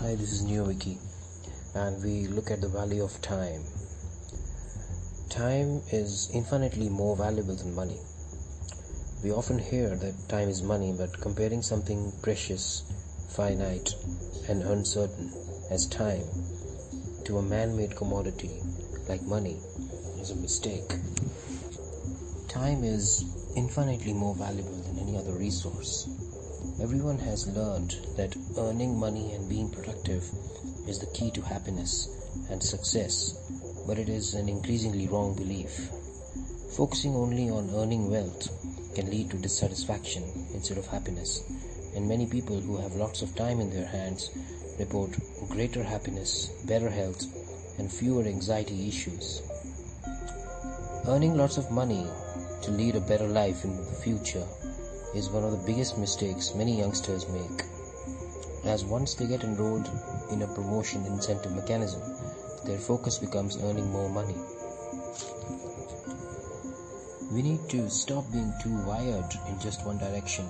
Hi, this is NeoViky, and we look at the value of time. Time is infinitely more valuable than money. We often hear that time is money, but comparing something precious, finite, and uncertain as time to a man made commodity like money is a mistake. Time is infinitely more valuable than any other resource. Everyone has learned that earning money and being productive is the key to happiness and success, but it is an increasingly wrong belief. Focusing only on earning wealth can lead to dissatisfaction instead of happiness, and many people who have lots of time in their hands report greater happiness, better health, and fewer anxiety issues. Earning lots of money to lead a better life in the future is one of the biggest mistakes many youngsters make. As once they get enrolled in a promotion incentive mechanism, their focus becomes earning more money. We need to stop being too wired in just one direction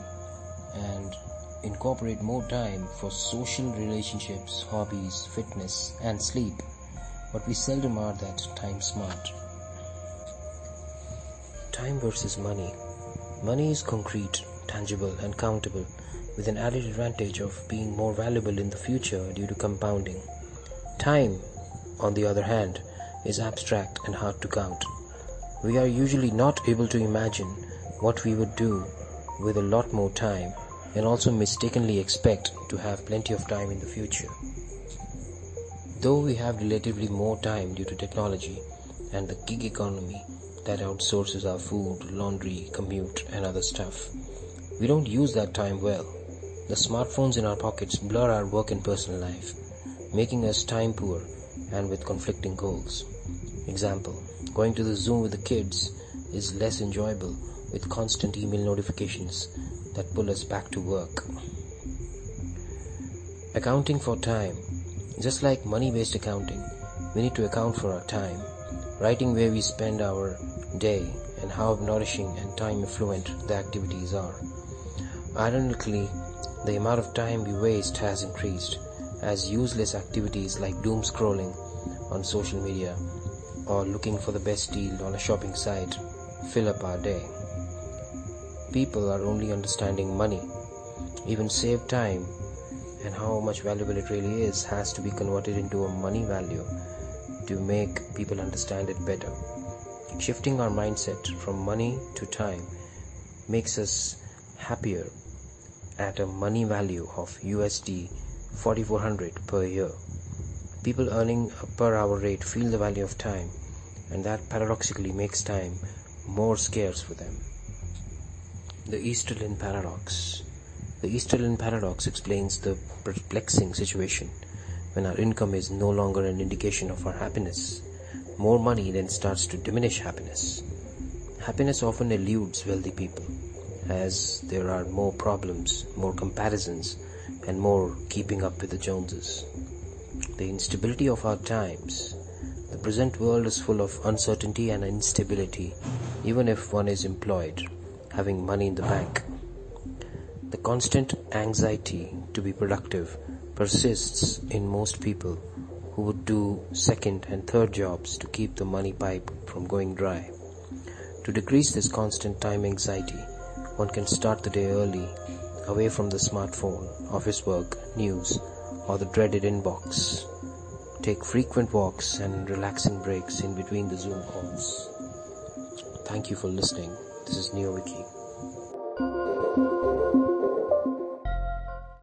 and incorporate more time for social relationships, hobbies, fitness, and sleep, but we seldom are that time smart. Time versus money. Money is concrete tangible, and countable, with an added advantage of being more valuable in the future due to compounding. Time, on the other hand, is abstract and hard to count. We are usually not able to imagine what we would do with a lot more time and also mistakenly expect to have plenty of time in the future. Though we have relatively more time due to technology and the gig economy that outsources our food, laundry, commute, and other stuff, we don't use that time well. The smartphones in our pockets blur our work and personal life, making us time poor and with conflicting goals. Example, going to the Zoom with the kids is less enjoyable with constant email notifications that pull us back to work. Accounting for time. Just like money based accounting, we need to account for our time, writing where we spend our day and how nourishing and time affluent the activities are. Ironically, the amount of time we waste has increased as useless activities like doom scrolling on social media or looking for the best deal on a shopping site fill up our day. People are only understanding money, even save time, and how much valuable it really is has to be converted into a money value to make people understand it better. Shifting our mindset from money to time makes us happier at a money value of USD 4400 per year. People earning a per hour rate feel the value of time, and that paradoxically makes time more scarce for them. The Easterlin Paradox. The Easterlin Paradox explains the perplexing situation when our income is no longer an indication of our happiness. More money then starts to diminish happiness. Happiness often eludes wealthy people as there are more problems, more comparisons, and more keeping up with the Joneses. The instability of our times. The present world is full of uncertainty and instability, even if one is employed, having money in the bank. The constant anxiety to be productive persists in most people who would do second and third jobs to keep the money pipe from going dry. To decrease this constant time anxiety, one can start the day early, away from the smartphone, office work, news, or the dreaded inbox. Take frequent walks and relaxing breaks in between the Zoom calls. Thank you for listening. This is NeoViky.